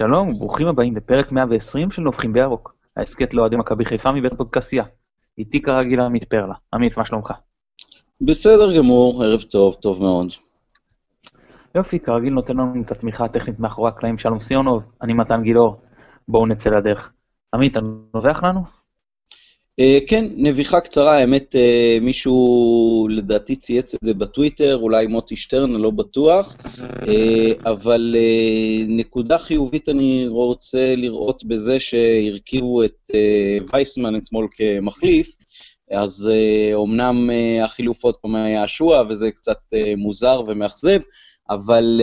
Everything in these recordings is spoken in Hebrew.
שלום, ברוכים הבאים לפרק 120 של נובחים בירוק. ההסכת לאוהדי מכבי חיפה מבית פודקסייה. איתי כרגיל עמית פרלה. עמית, מה שלומך? בסדר גמור, ערב טוב, טוב מאוד. יופי, כרגיל נותן לנו את התמיכה הטכנית מאחורי הקלעים שלום סיונוב, אני מתן גילאור. בואו נצא לדרך. עמית, אתה נובח לנו? אה, כן, נביחה קצרה, האמת, אה, מישהו לדעתי צייץ את זה בטוויטר, אולי מוטי שטרן, לא בטוח, אה, אבל נקודה חיובית אני רוצה לראות בזה שהרכיבו את וייסמן אתמול כמחליף, אז אומנם החילוף עוד פעם היה שועה, וזה קצת מוזר ומאכזב, אבל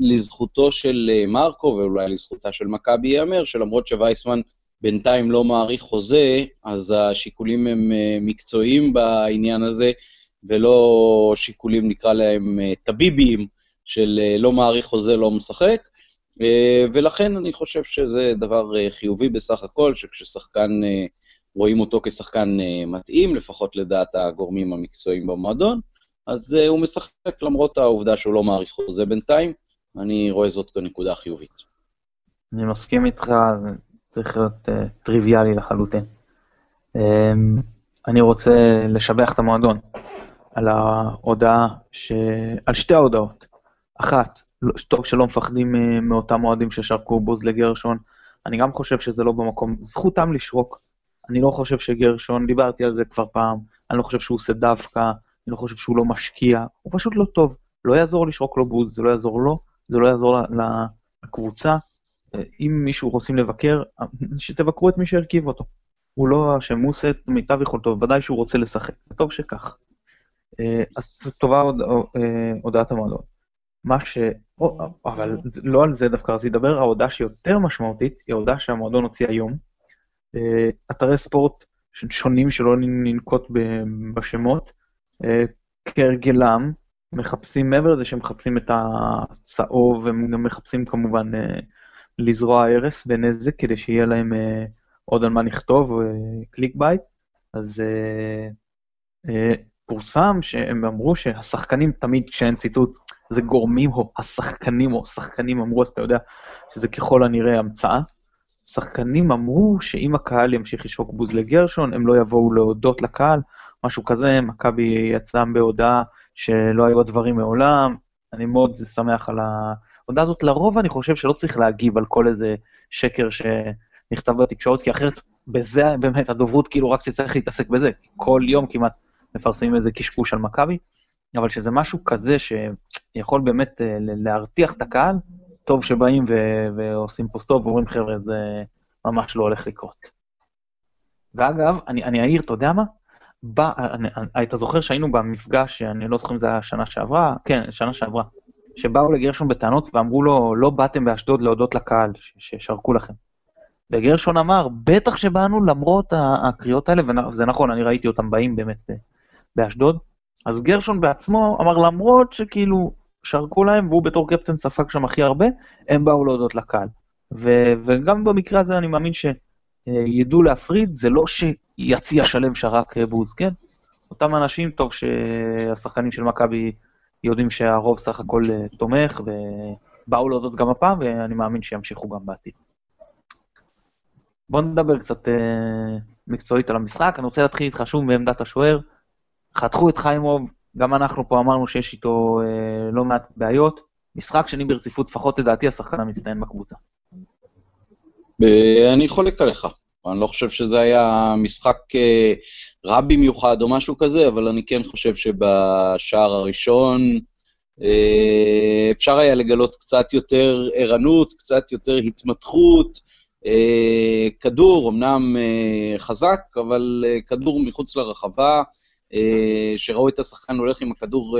לזכותו של מרקו, ואולי לזכותה של מכבי ייאמר, שלמרות שווייסמן בינתיים לא מעריך חוזה, אז השיקולים הם אה, מקצועיים בעניין הזה, ולא שיקולים, נקרא להם, אה, טביביים, של אה, לא מעריך חוזה, לא משחק. ולכן אני חושב שזה דבר חיובי בסך הכל, שכששחקן, רואים אותו כשחקן מתאים, לפחות לדעת הגורמים המקצועיים במועדון, אז הוא משחק למרות העובדה שהוא לא מעריך חוזה בינתיים, אני רואה זאת כנקודה חיובית. אני מסכים איתך, צריך להיות uh, טריוויאלי לחלוטין. Um, אני רוצה לשבח את המועדון על ההודעה, ש... על שתי ההודעות. אחת, לא, טוב שלא מפחדים uh, מאותם אוהדים ששרקו בוז לגרשון. אני גם חושב שזה לא במקום, זכותם לשרוק. אני לא חושב שגרשון, דיברתי על זה כבר פעם, אני לא חושב שהוא עושה דווקא, אני לא חושב שהוא לא משקיע, הוא פשוט לא טוב. לא יעזור לשרוק לו בוז, זה לא יעזור לו, זה לא יעזור לקבוצה, אם מישהו רוצים לבקר, שתבקרו את מי שהרכיב אותו. הוא לא אשם, הוא עושה את מיטב יכולתו, ודאי שהוא רוצה לשחק, וטוב שכך. אה, אז טובה הוד, אה, הודעת המועדון. מה ש... אבל לא על זה דווקא רציתי לדבר, ההודעה שיותר משמעותית, היא ההודעה שהמועדון הוציא היום. אה, אתרי ספורט שונים שלא ננקוט בשמות, כהרגלם, מחפשים, מעבר לזה שהם מחפשים את הצהוב, הם גם מחפשים כמובן לזרוע הרס ונזק כדי שיהיה להם אה, עוד על מה לכתוב, click אה, bait. אז אה, פורסם שהם אמרו שהשחקנים תמיד כשאין ציטוט זה גורמים או השחקנים או שחקנים אמרו, אז אתה יודע שזה ככל הנראה המצאה. שחקנים אמרו שאם הקהל ימשיך לשרוק בוז לגרשון, הם לא יבואו להודות לקהל, משהו כזה, מכבי יצאה בהודעה שלא היו הדברים מעולם, אני מאוד שמח על ה... ההודעה הזאת, לרוב אני חושב שלא צריך להגיב על כל איזה שקר שנכתב בתקשורת, כי אחרת בזה באמת הדוברות כאילו רק תצטרך להתעסק בזה. כל יום כמעט מפרסמים איזה קשקוש על מכבי, אבל שזה משהו כזה שיכול באמת אה, להרתיח את הקהל, טוב שבאים ו- ועושים פוסט טוב ואומרים, חבר'ה, זה ממש לא הולך לקרות. ואגב, אני, אני אעיר, אתה יודע מה? בא, אני, אני, אתה זוכר שהיינו במפגש, אני לא זוכר אם זה היה שנה שעברה, כן, שנה שעברה, שבאו לגרשון בטענות ואמרו לו, לא באתם באשדוד להודות לקהל ששרקו לכם. וגרשון אמר, בטח שבאנו למרות הקריאות האלה, וזה נכון, אני ראיתי אותם באים באמת באשדוד. אז גרשון בעצמו אמר, למרות שכאילו שרקו להם, והוא בתור קפטן ספג שם הכי הרבה, הם באו להודות לקהל. ו- וגם במקרה הזה אני מאמין שידעו להפריד, זה לא שיציע שלם שרק בוז, כן? אותם אנשים, טוב שהשחקנים של מכבי יודעים שהרוב סך הכל אה, תומך, ובאו להודות גם הפעם, ואני מאמין שימשיכו גם בעתיד. בואו נדבר קצת אה, מקצועית על המשחק. אני רוצה להתחיל איתך שוב מעמדת השוער. חתכו את חיימוב, גם אנחנו פה אמרנו שיש איתו אה, לא מעט בעיות. משחק שני ברציפות, לפחות לדעתי השחקן המצטיין בקבוצה. אני חולק עליך. אני לא חושב שזה היה משחק אה, רע במיוחד או משהו כזה, אבל אני כן חושב שבשער הראשון אה, אפשר היה לגלות קצת יותר ערנות, קצת יותר התמתחות. אה, כדור, אמנם חזק, אבל כדור מחוץ לרחבה, שראו את השחקן הולך עם הכדור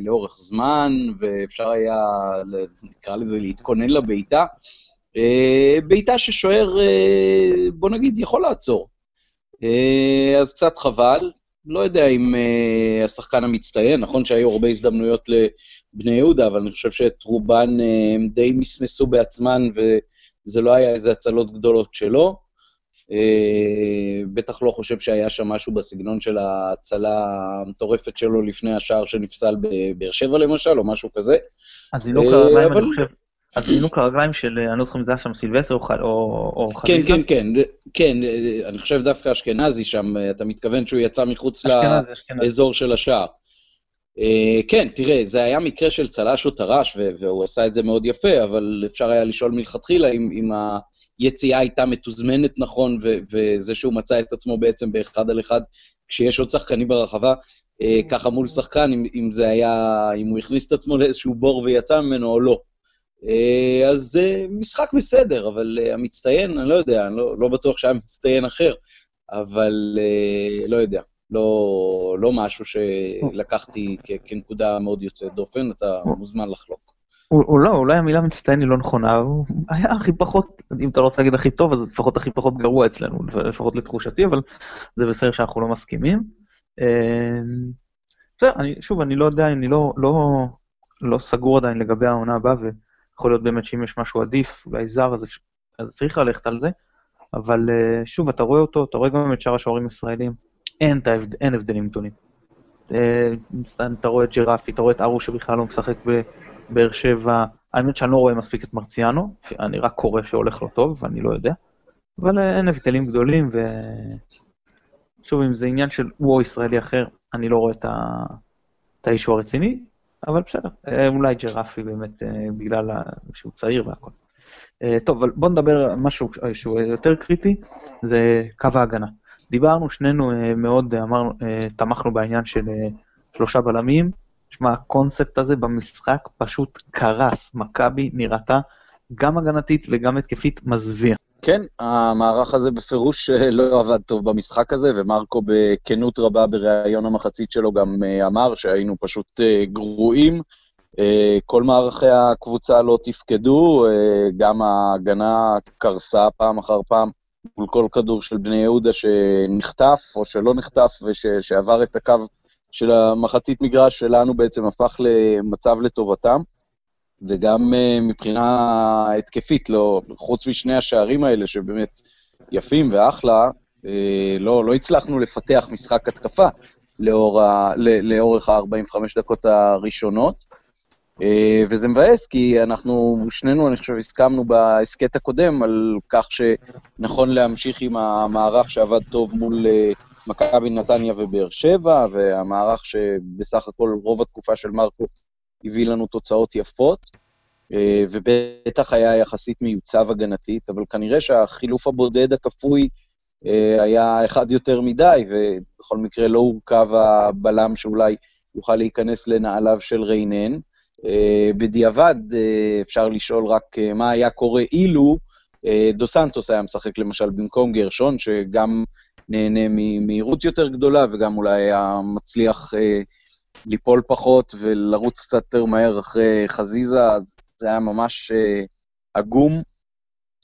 לאורך זמן, ואפשר היה, נקרא לזה, להתכונן לבעיטה. אה, בעיטה ששוער, אה, בוא נגיד, יכול לעצור. אה, אז קצת חבל. לא יודע אם השחקן המצטיין, נכון שהיו הרבה הזדמנויות לבני יהודה, אבל אני חושב שאת רובן הם די מסמסו בעצמן, וזה לא היה איזה הצלות גדולות שלו. בטח לא חושב שהיה שם משהו בסגנון של ההצלה המטורפת שלו לפני השער שנפסל בבאר שבע למשל, או משהו כזה. אז היא לא קרה, מה אם אני חושב... אז זינוק הרגליים של, אני לא זוכר אם זה היה שם סילבסר או חזיזה? כן, כן, כן, כן, אני חושב דווקא אשכנזי שם, אתה מתכוון שהוא יצא מחוץ לאזור של השער. אה, כן, תראה, זה היה מקרה של צל"ש או טר"ש, והוא עשה את זה מאוד יפה, אבל אפשר היה לשאול מלכתחילה אם היציאה הייתה מתוזמנת נכון, וזה שהוא מצא את עצמו בעצם באחד על אחד, כשיש עוד שחקנים ברחבה, אה, ככה מול שחקן, אם זה היה, אם הוא הכניס את עצמו לאיזשהו בור ויצא ממנו או לא. אה, אז זה משחק בסדר, אבל המצטיין, אני לא יודע, אני לא, לא בטוח שהיה מצטיין אחר, אבל לא יודע. לא, לא משהו שלקחתי כנקודה מאוד יוצאת דופן, אתה מוזמן לחלוק. הוא לא, אולי המילה מצטיין היא לא נכונה, הוא היה הכי פחות, אם אתה לא רוצה להגיד הכי טוב, אז לפחות הכי פחות גרוע אצלנו, לפחות לתחושתי, אבל זה בסדר שאנחנו לא מסכימים. אמ, בסדר, שוב, אני לא יודע, אני לא, לא, לא סגור עדיין לגבי העונה הבאה, ויכול להיות באמת שאם יש משהו עדיף, אולי זר, אז, אז צריך ללכת על זה, אבל אה, שוב, אתה רואה אותו, אתה רואה גם את שאר השוערים ישראלים. אין, ההבד... אין הבדלים גדולים. אה, אתה רואה את ג'רפי, אתה רואה את ארו שבכלל לא משחק בבאר שבע. האמת שאני לא רואה מספיק את מרציאנו, אני רק קורא שהולך לו טוב, ואני לא יודע. אבל אה, אין הבדלים גדולים, ו... שוב, אם זה עניין של הוא או ישראלי אחר, אני לא רואה את, ה... את האישו הרציני, אבל בסדר, אה, אולי ג'רפי באמת בגלל שהוא צעיר והכל. טוב, אבל בוא נדבר על משהו שהוא יותר קריטי, זה קו ההגנה. דיברנו שנינו אה, מאוד, אה, אמרנו, אה, תמכנו בעניין של שלושה בלמים. שמע, הקונספט הזה במשחק פשוט קרס. מכבי נראתה גם הגנתית וגם התקפית מזוויע. כן, המערך הזה בפירוש לא עבד טוב במשחק הזה, ומרקו בכנות רבה בריאיון המחצית שלו גם אמר שהיינו פשוט גרועים. כל מערכי הקבוצה לא תפקדו, גם ההגנה קרסה פעם אחר פעם. מול כל כדור של בני יהודה שנחטף או שלא נחטף ושעבר את הקו של המחצית מגרש שלנו בעצם הפך למצב לטובתם. וגם uh, מבחינה התקפית, לא, חוץ משני השערים האלה שבאמת יפים ואחלה, uh, לא, לא הצלחנו לפתח משחק התקפה לאור ה, לאורך ה-45 דקות הראשונות. אה, וזה מבאס, כי אנחנו, שנינו, אני חושב, הסכמנו בהסכת הקודם על כך שנכון להמשיך עם המערך שעבד טוב מול אה, מכבי נתניה ובאר שבע, והמערך שבסך הכל רוב התקופה של מרקו הביא לנו תוצאות יפות, אה, ובטח היה יחסית מיוצב הגנתית, אבל כנראה שהחילוף הבודד הכפוי היה אחד יותר מדי, ובכל מקרה לא הורכב הבלם שאולי יוכל להיכנס לנעליו של ריינן. אה, בדיעבד אה, אפשר לשאול רק אה, מה היה קורה אילו דו סנטוס היה משחק למשל במקום גרשון, שגם נהנה ממהירות יותר גדולה וגם אולי היה מצליח ליפול פחות ולרוץ קצת יותר מהר אחרי חזיזה, זה היה ממש עגום,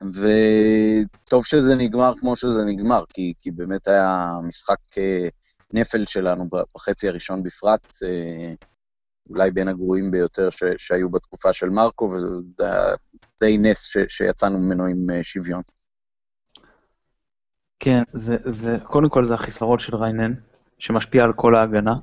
וטוב שזה נגמר כמו שזה נגמר, כי, כי באמת היה משחק נפל שלנו בחצי הראשון בפרט. אולי בין הגרועים ביותר ש, שהיו בתקופה של מרקו, וזה די נס ש, שיצאנו ממנו עם אה, שוויון. כן, זה, זה, קודם כל זה החיסרון של ריינן, שמשפיע על כל ההגנה,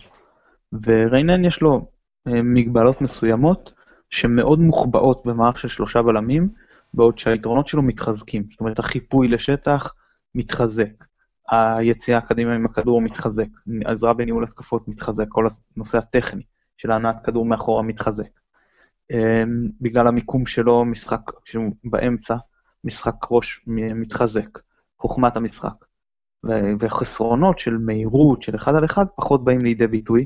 וריינן יש לו אה, מגבלות מסוימות שמאוד מוחבאות במערך של שלושה בלמים, בעוד שהיתרונות שלו מתחזקים. זאת אומרת, החיפוי לשטח מתחזק, היציאה קדימה עם הכדור מתחזק, עזרה בניהול התקפות מתחזק, כל הנושא הטכני. של הנעת כדור מאחורה מתחזק. אמ, בגלל המיקום שלו, משחק שהוא באמצע, משחק ראש מתחזק, חוכמת המשחק. וחסרונות של מהירות, של אחד על אחד, פחות באים לידי ביטוי.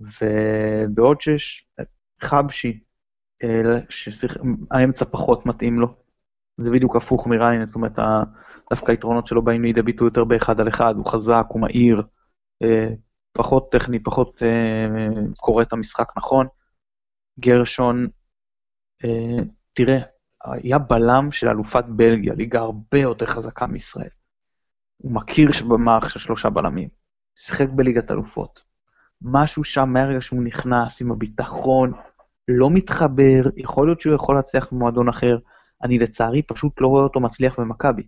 ובעוד שיש חבשי, אה, שהאמצע פחות מתאים לו, זה בדיוק הפוך מריין, זאת אומרת, דווקא היתרונות שלו באים לידי ביטוי יותר באחד על אחד, הוא חזק, הוא מהיר, אה, פחות טכני, פחות אה, קורא את המשחק נכון. גרשון, אה, תראה, היה בלם של אלופת בלגיה, ליגה הרבה יותר חזקה מישראל. הוא מכיר במערך של שלושה בלמים, שיחק בליגת אלופות. משהו שם מהרגע שהוא נכנס עם הביטחון, לא מתחבר, יכול להיות שהוא יכול להצליח במועדון אחר. אני לצערי פשוט לא רואה אותו מצליח במכבי.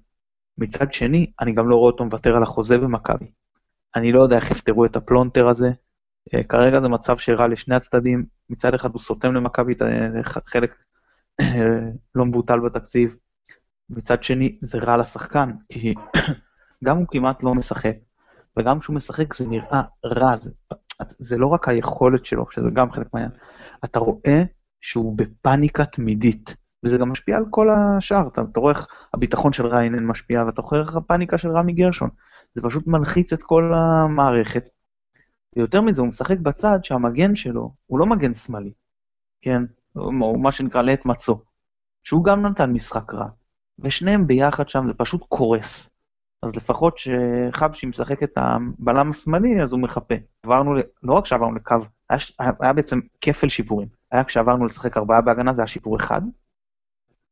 מצד שני, אני גם לא רואה אותו מוותר על החוזה במכבי. אני לא יודע איך יפתרו את הפלונטר הזה. אה, כרגע זה מצב שרע לשני הצדדים, מצד אחד הוא סותם למכבי את החלק, לא מבוטל בתקציב. מצד שני, זה רע לשחקן, כי גם הוא כמעט לא משחק, וגם כשהוא משחק זה נראה רע, זה, זה לא רק היכולת שלו, שזה גם חלק מהעניין, אתה רואה שהוא בפאניקה תמידית, וזה גם משפיע על כל השאר, אתה, אתה רואה איך הביטחון של ריינן משפיע, ואתה רואה איך הפאניקה של רמי גרשון, זה פשוט מלחיץ את כל המערכת. ויותר מזה, הוא משחק בצד שהמגן שלו הוא לא מגן שמאלי, כן? הוא מה שנקרא לעת מצו, שהוא גם נתן משחק רע, ושניהם ביחד שם זה פשוט קורס. אז לפחות שחבשי משחק את הבלם השמאלי, אז הוא מחפה. עברנו, לא רק שעברנו לקו, היה, היה בעצם כפל שיפורים. היה כשעברנו לשחק ארבעה בהגנה, זה היה שיפור אחד,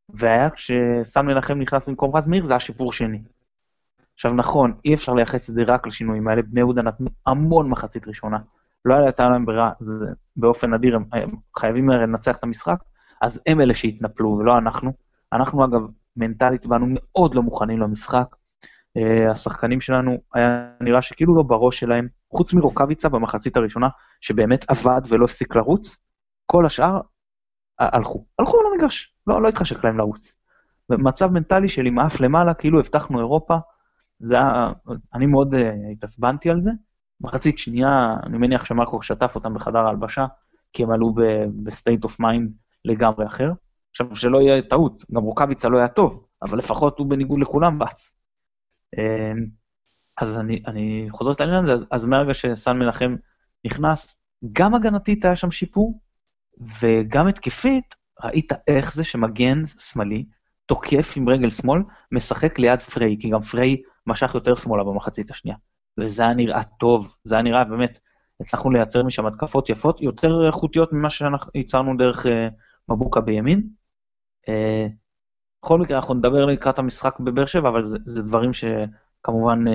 והיה כשסן מנחם נכנס במקום רז מאיר, זה היה שיפור שני. עכשיו נכון, אי אפשר לייחס את זה רק לשינויים האלה, בני יהודה נתנו המון מחצית ראשונה. לא הייתה להם ברירה, זה באופן נדיר, הם, הם חייבים לנצח את המשחק, אז הם אלה שהתנפלו ולא אנחנו. אנחנו אגב, מנטלית באנו מאוד לא מוכנים למשחק. Uh, השחקנים שלנו, היה נראה שכאילו לא בראש שלהם, חוץ מרוקאביצה במחצית הראשונה, שבאמת עבד ולא הפסיק לרוץ, כל השאר הלכו. הלכו למגרש, לא, לא התחשק להם לרוץ. מצב מנטלי של עם אף למעלה, כאילו הבטחנו אירופה, זה היה, אני מאוד אה, התעצבנתי על זה. מחצית שנייה, אני מניח שמרקו שטף אותם בחדר ההלבשה, כי הם עלו ב state of mind לגמרי אחר. עכשיו, שלא יהיה טעות, גם רוקאביצה לא היה טוב, אבל לפחות הוא בניגוד לכולם רץ. אמ, אז אני, אני חוזר את העניין הזה, אז, אז מהרגע שסן מנחם נכנס, גם הגנתית היה שם שיפור, וגם התקפית, ראית איך זה שמגן שמאלי, תוקף עם רגל שמאל, משחק ליד פריי, כי גם פריי משך יותר שמאלה במחצית השנייה. וזה היה נראה טוב, זה היה נראה באמת, הצלחנו לייצר משם התקפות יפות, יותר איכותיות ממה שאנחנו ייצרנו דרך uh, מבוקה בימין. Uh, בכל מקרה, אנחנו נדבר לקראת המשחק בבאר שבע, אבל זה, זה דברים שכמובן uh,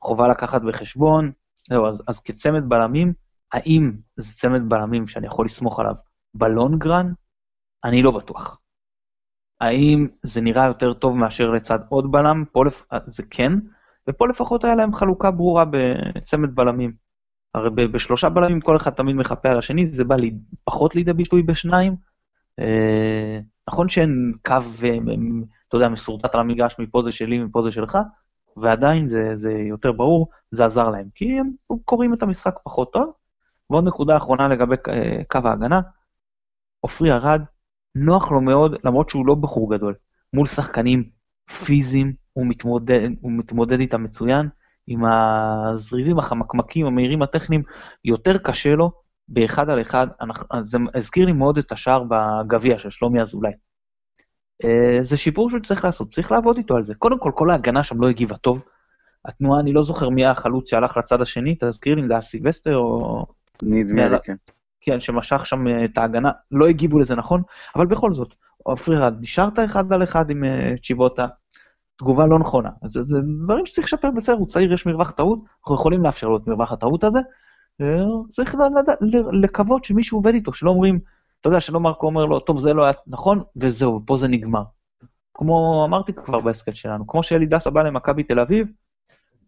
חובה לקחת בחשבון. זהו, אז, אז כצמד בלמים, האם זה צמד בלמים שאני יכול לסמוך עליו בלונגרן? אני לא בטוח. האם זה נראה יותר טוב מאשר לצד עוד בלם? פה לפ... זה כן, ופה לפחות היה להם חלוקה ברורה בצמד בלמים. הרי בשלושה בלמים כל אחד תמיד מחפה על השני, זה בא לי פחות לידי ביטוי בשניים. נכון שאין קו, אה, אתה יודע, מסורטט על המגרש, מפה זה שלי, מפה זה שלך, ועדיין זה, זה יותר ברור, זה עזר להם, כי הם קוראים את המשחק פחות טוב. ועוד נקודה אחרונה לגבי אה, קו ההגנה, עופרי ארד, נוח לו מאוד, למרות שהוא לא בחור גדול, מול שחקנים פיזיים, הוא מתמודד, הוא מתמודד איתם מצוין, עם הזריזים, החמקמקים, המהירים הטכניים, יותר קשה לו באחד על אחד. זה הזכיר לי מאוד את השער בגביע של שלומי אזולאי. אה, זה שיפור שהוא צריך לעשות, צריך לעבוד איתו על זה. קודם כל, כל ההגנה שם לא הגיבה טוב. התנועה, אני לא זוכר מי החלוץ שהלך לצד השני, תזכיר לי אם זה היה סילבסטר או... נדמה לי, כן. כן, שמשך שם אה, את ההגנה, לא הגיבו לזה נכון, אבל בכל זאת, עופרי רד, נשארת אחד על אחד עם אה, צ'יבוטה, תגובה לא נכונה. זה, זה דברים שצריך לשפר, בסדר, הוא צעיר, יש מרווח טעות, אנחנו יכולים לאפשר לו את מרווח הטעות הזה. צריך לקוות שמישהו עובד איתו, שלא אומרים, אתה יודע, שלא מרקו אומר לו, טוב, זה לא היה נכון, וזהו, פה זה נגמר. כמו אמרתי כבר בהסכת שלנו, כמו שאלי דסה בא למכבי תל אביב,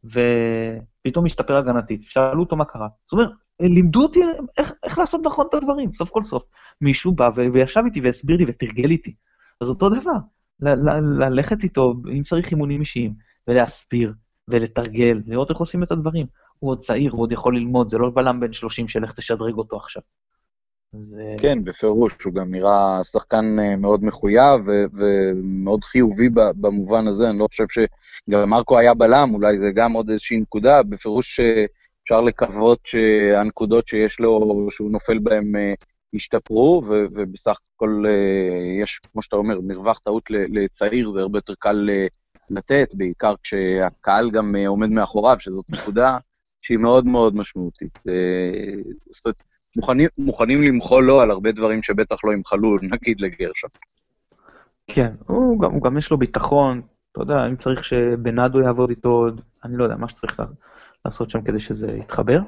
ופתאום השתפר הגנתית, שאלו אותו מה קרה. זאת אומרת, לימדו אותי איך, איך לעשות נכון את הדברים, סוף כל סוף. מישהו בא וישב איתי והסביר לי ותרגל איתי. אז אותו דבר, ללכת איתו, אם צריך אימונים אישיים, ולהסביר, ולתרגל, לראות איך עושים את הדברים. הוא עוד צעיר, הוא עוד יכול ללמוד, זה לא בלם בן 30 שלך תשדרג אותו עכשיו. אז... אה, כן, בפירוש, הוא גם נראה שחקן אה, מאוד מחויב ומאוד חיובי במובן הזה, אני לא חושב שגם מרקו היה בלם, אולי זה גם עוד איזושהי נקודה, בפירוש אה, אפשר לקוות שהנקודות שיש לו, שהוא נופל בהן, השתפרו, ו- ובסך הכל יש, כמו שאתה אומר, מרווח טעות לצעיר, זה הרבה יותר קל לתת, בעיקר כשהקהל גם עומד מאחוריו, שזאת נקודה שהיא מאוד מאוד משמעותית. זאת אומרת, מוכנים, מוכנים למחול לו על הרבה דברים שבטח לא ימחלו, נגיד לגרשם. כן, הוא גם, הוא גם יש לו ביטחון, אתה יודע, אם צריך שבנאדו יעבוד איתו, אני לא יודע, מה שצריך לעשות שם כדי שזה יתחבר.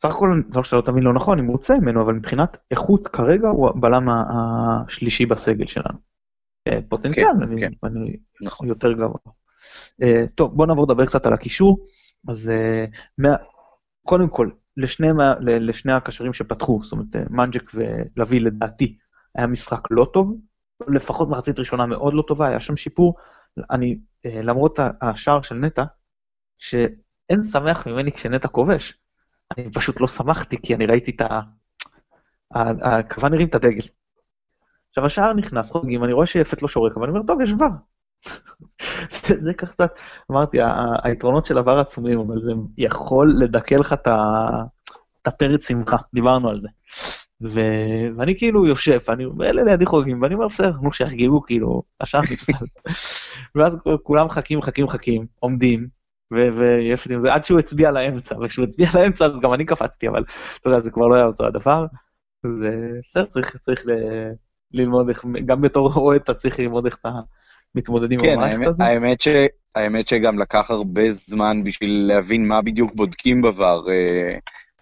סך הכל, לא שאתה לא תבין לא נכון, אם הוא רוצה ממנו, אבל מבחינת איכות כרגע הוא הבלם השלישי בסגל שלנו. אה, פוטנציאל, כן, אני, כן. אני נכון. יותר גבוה. Uh, טוב, בוא נעבור לדבר קצת על הקישור. אז uh, מה, קודם כל, לשני, לשני הקשרים שפתחו, זאת אומרת, מנג'ק ולוי לדעתי, היה משחק לא טוב, לפחות מחצית ראשונה מאוד לא טובה, היה שם שיפור. אני, למרות השער של נטע, שאין שמח ממני כשנטע כובש, אני פשוט לא שמחתי, כי אני ראיתי את ה... הכוון הרים את הדגל. עכשיו, השער נכנס, חוגגים, אני רואה שיפת לא שורק, אבל אני אומר, טוב, יש ור. זה ככה קצת, אמרתי, היתרונות של עבר עצומים, אבל זה יכול לדכא לך את הפרץ שמחה, דיברנו על זה. ו... ואני כאילו יושב, ואני, אלה לידי חוגגים, ואני אומר, בסדר, נו, שיחגגו, כאילו, השער נפסל. ואז כולם מחכים, מחכים, מחכים, עומדים, ויפת עם זה, עד שהוא הצביע לאמצע, וכשהוא הצביע לאמצע אז גם אני קפצתי, אבל אתה יודע, זה כבר לא היה אותו הדבר. בסדר, צריך, צריך ל... ללמוד איך, גם בתור אוהד אתה צריך ללמוד איך אתה מתמודד עם כן, המערכת הזאת. האמת, ש, האמת שגם לקח הרבה זמן בשביל להבין מה בדיוק בודקים בVAR. אה,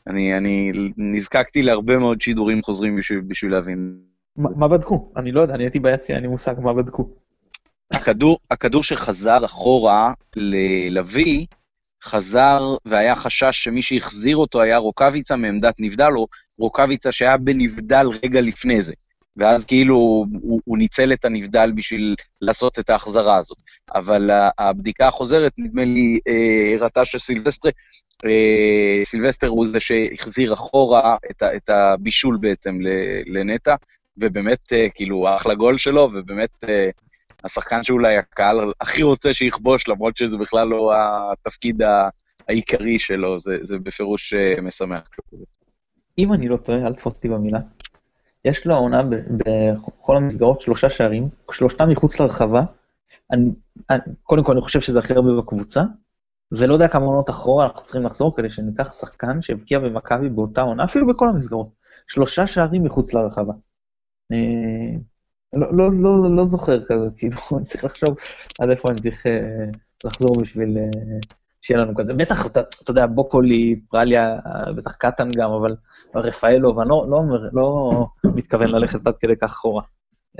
אני, אני נזקקתי להרבה מאוד שידורים חוזרים בשביל, בשביל להבין. מה, מה בדקו? אני לא יודע, אני הייתי ביציע, אין לי מושג מה בדקו. הכדור, הכדור שחזר אחורה ללוי, חזר והיה חשש שמי שהחזיר אותו היה רוקאביצה מעמדת נבדל, או רוקאביצה שהיה בנבדל רגע לפני זה. ואז כאילו הוא, הוא ניצל את הנבדל בשביל לעשות את ההחזרה הזאת. אבל הבדיקה החוזרת, נדמה לי, אה, הראתה שסילבסטר, אה, סילבסטר הוא זה שהחזיר אחורה את, את הבישול בעצם לנטע, ובאמת, אה, כאילו, אחלה גול שלו, ובאמת השחקן שאולי הקהל הכי רוצה שיכבוש, למרות שזה בכלל לא התפקיד העיקרי שלו, זה, זה בפירוש משמח. אם אני לא טועה, אל תפוס אותי במילה, יש לו העונה בכל המסגרות שלושה שערים, שלושתם מחוץ לרחבה. אני, אני, קודם כל, אני חושב שזה הכי הרבה בקבוצה, ולא יודע כמה עונות אחורה אנחנו צריכים לחזור כדי שניקח שחקן שהבקיע במכבי באותה עונה, אפילו בכל המסגרות. שלושה שערים מחוץ לרחבה. אה, לא, לא, לא, לא זוכר כזה, כאילו, אני צריך לחשוב עד איפה אני צריך אה, לחזור בשביל אה, שיהיה לנו כזה. בטח, אתה, אתה יודע, בוקולי, פרליה, בטח קטן גם, אבל רפאלוב, אני לא, לא, לא מתכוון ללכת עד כדי כך אחורה.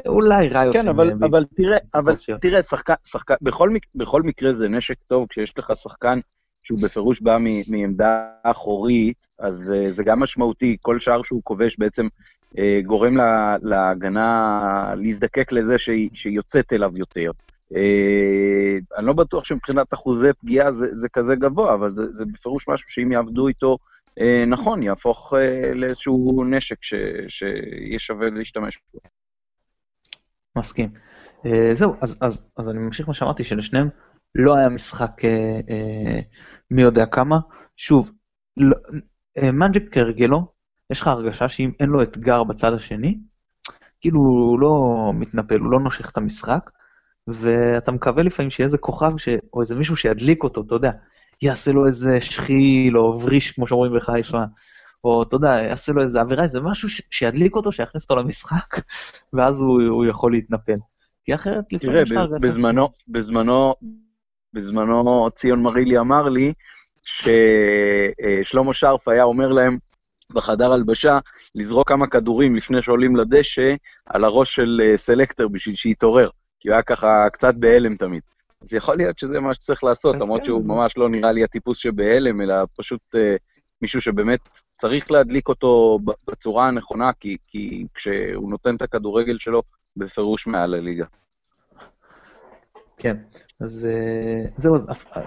אולי ראי כן, אבל, ב... אבל תראה, אבל תראה, שחקן, שחקן, בכל, בכל מקרה זה נשק טוב כשיש לך שחקן שהוא בפירוש בא מעמדה אחורית, אז uh, זה גם משמעותי, כל שער שהוא כובש בעצם uh, גורם לה, להגנה להזדקק לזה שהיא, שהיא יוצאת אליו יותר. Uh, אני לא בטוח שמבחינת אחוזי פגיעה זה, זה כזה גבוה, אבל זה, זה בפירוש משהו שאם יעבדו איתו אה, נכון, יהפוך אה, לאיזשהו נשק ש, שיהיה שווה להשתמש בו. מסכים. אה, זהו, אז, אז, אז אני ממשיך מה שאמרתי, שלשניהם לא היה משחק מי יודע כמה. שוב, לא, מנג'ק כהרגלו, יש לך הרגשה שאם אין לו אתגר בצד השני, כאילו הוא לא מתנפל, הוא לא נושך את המשחק, ואתה מקווה לפעמים שיהיה איזה כוכב ש... או איזה מישהו שידליק אותו, אתה יודע, יעשה לו איזה שחיל או וריש, כמו שאומרים בחיפה, או אתה יודע, יעשה לו איזה עבירה, איזה משהו ש- שידליק אותו, שיכניס אותו למשחק, ואז הוא, הוא יכול להתנפל. כי אחרת לפעמים. תראה, בזמנו, בזמנו, בזמנו ציון מרילי אמר לי ששלמה שרף היה אומר להם בחדר הלבשה לזרוק כמה כדורים לפני שעולים לדשא על הראש של אה, סלקטר בשביל שיתעורר, כי הוא היה ככה קצת בהלם תמיד. אז יכול להיות שזה מה שצריך לעשות, למרות שהוא ממש לא נראה לי הטיפוס שבהלם, אלא פשוט uh, מישהו שבאמת צריך להדליק אותו בצורה הנכונה, כי, כי כשהוא נותן את הכדורגל שלו, בפירוש מעל הליגה. כן, אז uh, זהו, אז, uh,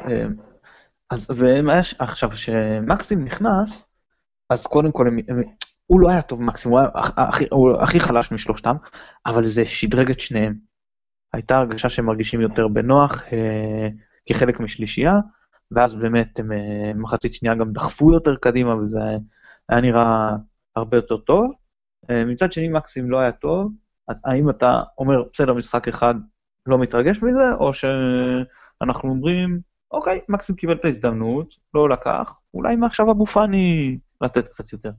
אז ועכשיו, כשמקסים נכנס, אז קודם כל, הם, הם, הוא לא היה טוב מקסים, הוא היה הכי, הוא הכי חלש משלושתם, אבל זה שדרג את שניהם. הייתה הרגשה שהם מרגישים יותר בנוח אה, כחלק משלישייה, ואז באמת הם אה, מחצית שנייה גם דחפו יותר קדימה, וזה היה נראה הרבה יותר טוב. אה, מצד שני, מקסים לא היה טוב. האם אתה אומר, בסדר, משחק אחד לא מתרגש מזה, או שאנחנו אומרים, אוקיי, מקסים קיבל את ההזדמנות, לא לקח, אולי מעכשיו אבו פאני לתת קצת יותר.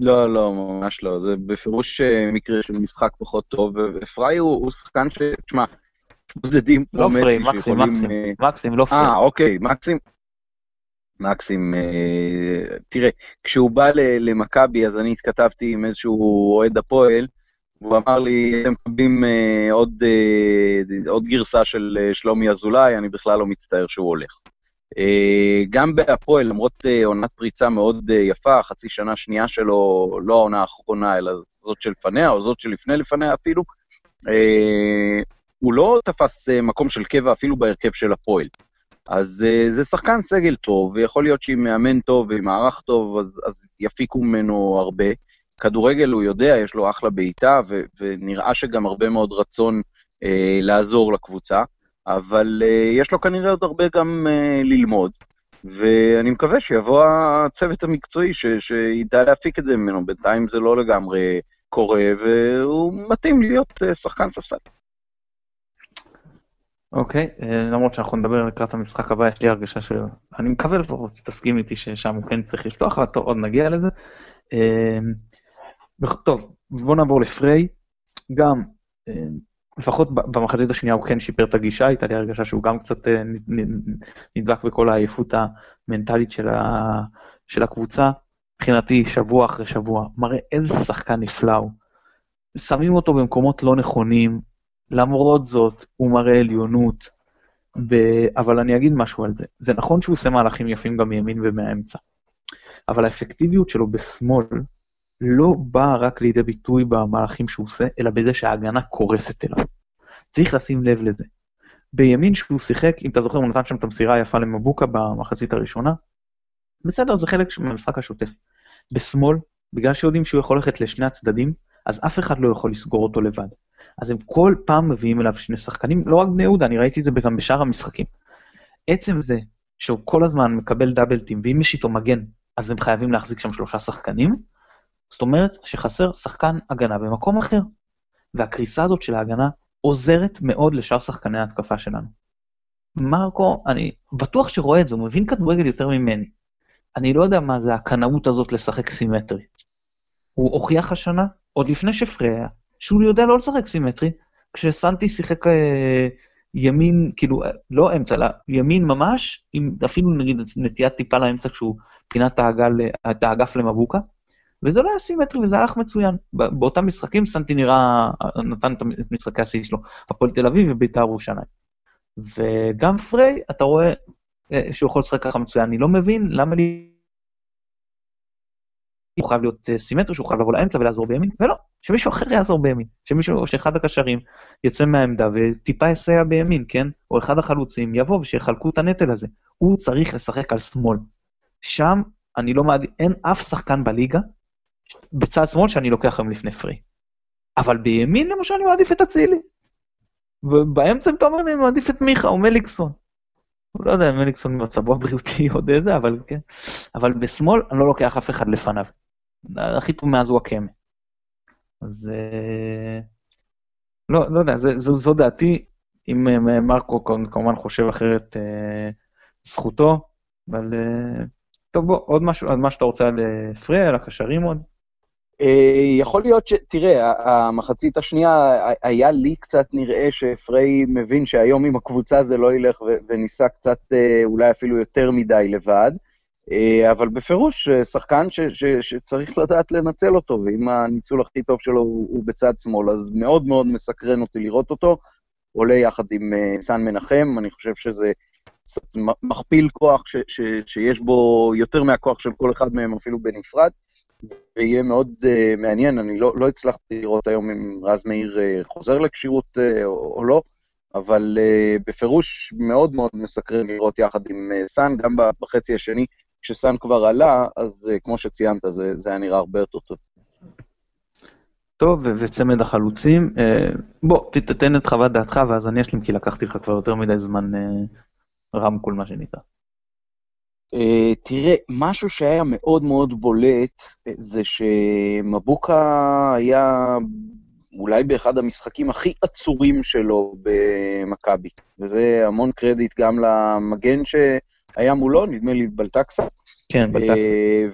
לא, לא, ממש לא. זה בפירוש אה, מקרה של משחק פחות טוב, ופריי הוא, הוא שחקן ש... תשמע, בודדים כמו לא מסי שיכולים... מקסים, מקסים, מקסים, לא פריי. אה, אוקיי, מקסים. מקסים, אה, תראה, כשהוא בא למכבי, אז אני התכתבתי עם איזשהו אוהד הפועל, והוא אמר לי, אתם מקבלים אה, עוד, אה, עוד גרסה של אה, שלומי אזולאי, אני בכלל לא מצטער שהוא הולך. גם בהפועל, למרות עונת פריצה מאוד יפה, חצי שנה שנייה שלו, לא העונה האחרונה, אלא זאת שלפניה, או זאת שלפני לפניה אפילו, הוא לא תפס מקום של קבע אפילו בהרכב של הפועל. אז זה שחקן סגל טוב, ויכול להיות שעם מאמן טוב ועם מערך טוב, אז, אז יפיקו ממנו הרבה. כדורגל הוא יודע, יש לו אחלה בעיטה, ונראה שגם הרבה מאוד רצון uh, לעזור לקבוצה, אבל uh, יש לו כנראה עוד הרבה גם uh, ללמוד, ואני מקווה שיבוא הצוות המקצועי ש- שידע להפיק את זה ממנו. בינתיים זה לא לגמרי קורה, והוא מתאים להיות uh, שחקן ספסל. אוקיי, אה, למרות שאנחנו נדבר לקראת המשחק הבא, יש לי הרגשה ש... אני מקווה לפחות שתסכים איתי ששם הוא כן צריך לפתוח, אבל טוב, עוד נגיע לזה. אה, טוב, בוא נעבור לפריי. גם, אה, לפחות במחצית השנייה הוא כן שיפר את הגישה, הייתה לי הרגשה שהוא גם קצת נדבק בכל העייפות המנטלית של, ה... של הקבוצה. מבחינתי, שבוע אחרי שבוע, מראה איזה שחקן נפלא הוא. שמים אותו במקומות לא נכונים, למרות זאת, הוא מראה עליונות, ב... אבל אני אגיד משהו על זה. זה נכון שהוא עושה מהלכים יפים גם מימין ומהאמצע, אבל האפקטיביות שלו בשמאל לא באה רק לידי ביטוי במהלכים שהוא עושה, אלא בזה שההגנה קורסת אליו. צריך לשים לב לזה. בימין שהוא שיחק, אם אתה זוכר, הוא נתן שם את המסירה היפה למבוקה במחצית הראשונה, בסדר, זה חלק מהמשחק השוטף. בשמאל, בגלל שיודעים שהוא יכול ללכת לשני הצדדים, אז אף אחד לא יכול לסגור אותו לבד. אז הם כל פעם מביאים אליו שני שחקנים, לא רק בני יהודה, אני ראיתי את זה גם בשאר המשחקים. עצם זה שהוא כל הזמן מקבל דאבלטים, ואם יש איתו מגן, אז הם חייבים להחזיק שם שלושה שחקנים, זאת אומרת שחסר שחקן הגנה במקום אחר. והקריסה הזאת של ההגנה עוזרת מאוד לשאר שחקני ההתקפה שלנו. מרקו, אני בטוח שרואה את זה, הוא מבין כדורגל יותר ממני. אני לא יודע מה זה הקנאות הזאת לשחק סימטרי. הוא הוכיח השנה, עוד לפני שפרי היה, שהוא יודע לא לשחק סימטרי, כשסנטי שיחק אה, ימין, כאילו, אה, לא אמצע, אלא ימין ממש, עם אפילו נגיד נטיית טיפה לאמצע כשהוא פינה את, את האגף למבוקה, וזה לא היה סימטרי וזה הלך מצוין. באותם משחקים סנטי נראה, נתן את משחקי השיא שלו, הפועל תל אביב ובית"ר ירושלים. וגם פריי, אתה רואה אה, שהוא יכול לשחק ככה מצוין, אני לא מבין למה לי... הוא חייב להיות אה, סימטרי, שהוא חייב לבוא לאמצע ולעזור בימין, ולא, שמישהו אחר יעזור בימין, שמישהו, או שאחד הקשרים יצא מהעמדה וטיפה יסייע בימין, כן? או אחד החלוצים יבוא ושיחלקו את הנטל הזה. הוא צריך לשחק על שמאל. שם אני לא מעדיף, אין אף שחקן בליגה בצד שמאל שאני לוקח היום לפני פרי. אבל בימין למשל אני מעדיף את אצילי. ובאמצע אתה אומר לי אני מעדיף את מיכה או מליקסון. לא יודע אם מליקסון במצבו הבריאותי עוד איזה, אבל כן. אבל בשמאל אני לא לוקח אף אחד לפניו. הכי טוב מאז הוא הקמא. אז אה, לא, לא יודע, זה, זו, זו דעתי. אם אה, מרקו כמובן חושב אחרת, אה, זכותו, אבל טוב, בוא, עוד משהו, עוד מה שאתה רוצה על פרי, על הקשרים עוד? יכול להיות ש... תראה, המחצית השנייה, היה לי קצת נראה שפריי מבין שהיום עם הקבוצה זה לא ילך וניסה קצת אולי אפילו יותר מדי לבד. אה, אבל בפירוש אה, שחקן ש, ש, שצריך לדעת לנצל אותו, ואם הניצול הכי טוב שלו הוא, בצד שמאל, אז מאוד מאוד מסקרן אותי לראות אותו. עולה יחד עם סן מנחם, אני חושב שזה מכפיל כוח ש, ש, שיש בו יותר מהכוח של כל אחד מהם אפילו בנפרד, ויהיה מאוד uh, מעניין, אני לא, לא הצלחתי לראות היום אם רז מאיר uh, חוזר לכשירות uh, או, או לא, אבל uh, בפירוש מאוד מאוד מסקרן לראות יחד עם uh, סאן, גם בחצי השני, כשסאן כבר עלה, אז uh, כמו שציינת, זה, זה היה נראה הרבה יותר טוב. טוב, וצמד החלוצים, uh, בוא, תתן את חוות דעתך ואז אני אשלים, כי לקחתי לך כבר יותר מדי זמן uh, רמקול, מה שנקרא. Uh, תראה, משהו שהיה מאוד מאוד בולט, זה שמבוקה היה אולי באחד המשחקים הכי עצורים שלו במכבי, וזה המון קרדיט גם למגן ש... היה מולו, נדמה לי בלטקסה. כן, בלטקסה. אה,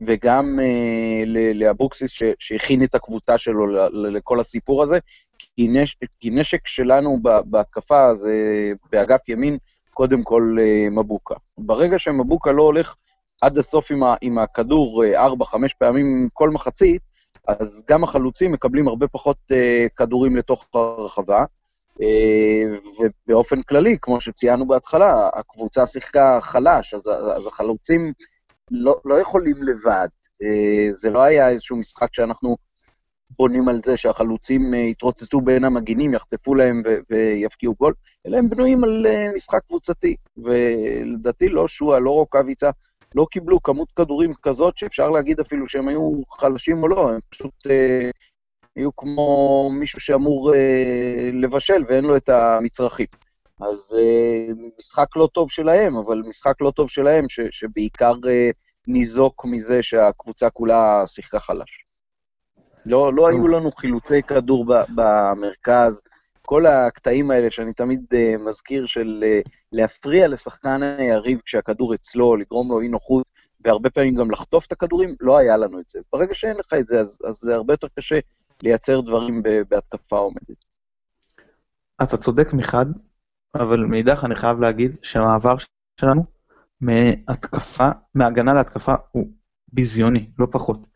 וגם אה, לאבוקסיס שהכין את הקבוצה שלו לכל הסיפור הזה, כי נשק שלנו בהתקפה זה באגף ימין, קודם כל אה, מבוקה. ברגע שמבוקה לא הולך עד הסוף עם הכדור 4-5 פעמים כל מחצית, אז גם החלוצים מקבלים הרבה פחות כדורים לתוך הרחבה. אה, ובאופן כללי, כמו שציינו בהתחלה, הקבוצה שיחקה חלש, אז, אז החלוצים לא, לא יכולים לבד. אה, זה לא היה איזשהו משחק שאנחנו בונים על זה שהחלוצים יתרוצצו בין המגינים, יחטפו להם ויפקיעו גול, אלא הם בנויים על משחק קבוצתי. ולדעתי לא שועה, לא רוקאביצה, לא קיבלו כמות כדורים כזאת שאפשר להגיד אפילו שהם היו חלשים או לא, הם פשוט אה, היו כמו מישהו שאמור אה, לבשל ואין לו את המצרכים. אז אה, משחק לא טוב שלהם, אבל משחק לא טוב שלהם ש, שבעיקר אה, ניזוק מזה שהקבוצה כולה שיחקה חלש. לא, לא היו לנו חילוצי כדור במרכז, כל הקטעים האלה שאני תמיד uh, מזכיר של uh, להפריע לשחקן היריב כשהכדור אצלו, לגרום לו אי נוחות, והרבה פעמים גם לחטוף את הכדורים, לא היה לנו את זה. ברגע שאין לך את זה, אז, אז זה הרבה יותר קשה לייצר דברים בהתקפה עומדת. אתה צודק מחד, אבל מאידך אני חייב להגיד שהמעבר שלנו מהתקפה, מהגנה להתקפה הוא ביזיוני, לא פחות.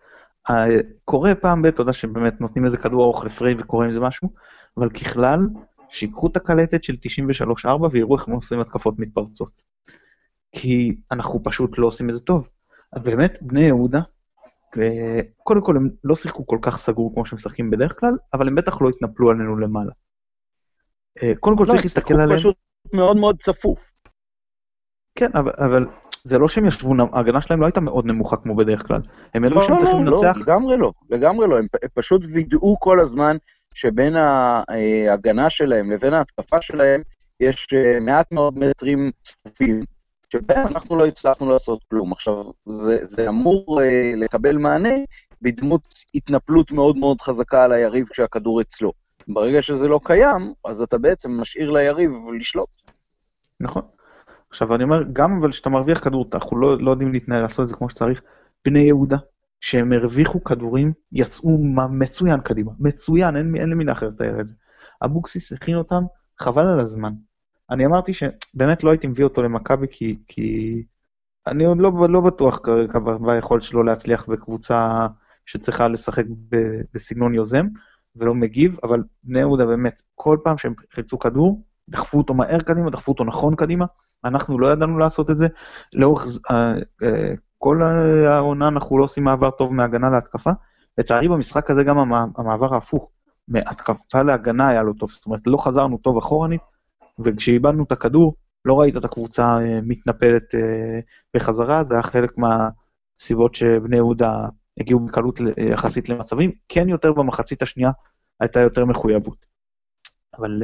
קורה פעם ב, אתה יודע שבאמת נותנים איזה כדור ארוך לפריי וקורה עם זה משהו, אבל ככלל, שיקחו את הקלטת של 93-4 ויראו איך הם עושים התקפות מתפרצות. כי אנחנו פשוט לא עושים את זה טוב. באמת, בני יהודה, קודם כל הם לא שיחקו כל כך סגור כמו שהם משחקים בדרך כלל, אבל הם בטח לא התנפלו עלינו למעלה. אה, קודם כל לא, צריך להסתכל עליהם... לא, פשוט מאוד מאוד צפוף. כן, אבל, אבל זה לא שהם ישבו, ההגנה שלהם לא הייתה מאוד נמוכה כמו בדרך כלל. הם אלו לא, שהם צריכים לא, לנצח. לא, לגמרי לא, לגמרי לא. הם פשוט וידאו כל הזמן שבין ההגנה שלהם לבין ההתקפה שלהם יש אה, מעט מאוד מטרים צפופים, שבהם אנחנו לא הצלחנו לעשות כלום. עכשיו, זה, זה אמור אה, לקבל מענה בדמות התנפלות מאוד מאוד חזקה על היריב כשהכדור אצלו. ברגע שזה לא קיים, אז אתה בעצם משאיר ליריב לשלוט. נכון. עכשיו אני אומר, גם אבל כשאתה מרוויח כדור, אנחנו לא, לא יודעים להתנהל, לעשות את זה כמו שצריך. בני יהודה, שהם הרוויחו כדורים, יצאו מצוין קדימה, מצוין, אין, אין לי מילה אחרת לתאר את זה. אבוקסיס הכין אותם, חבל על הזמן. אני אמרתי שבאמת לא הייתי מביא אותו למכבי כי, כי אני עוד לא, לא בטוח כרגע ביכולת שלו להצליח בקבוצה שצריכה לשחק ב, בסגנון יוזם ולא מגיב, אבל בני יהודה באמת, כל פעם שהם חילצו כדור, דחפו אותו מהר קדימה, דחפו אותו נכון קדימה, אנחנו לא ידענו לעשות את זה. לאורך אה, אה, כל העונה אנחנו לא עושים מעבר טוב מהגנה להתקפה. לצערי במשחק הזה גם המעבר ההפוך, מהתקפה להגנה היה לא טוב, זאת אומרת לא חזרנו טוב אחורנית, וכשאיבדנו את הכדור, לא ראית את הקבוצה אה, מתנפלת בחזרה, זה היה חלק מהסיבות שבני יהודה הגיעו בקלות יחסית למצבים, כן יותר במחצית השנייה הייתה יותר מחויבות. אבל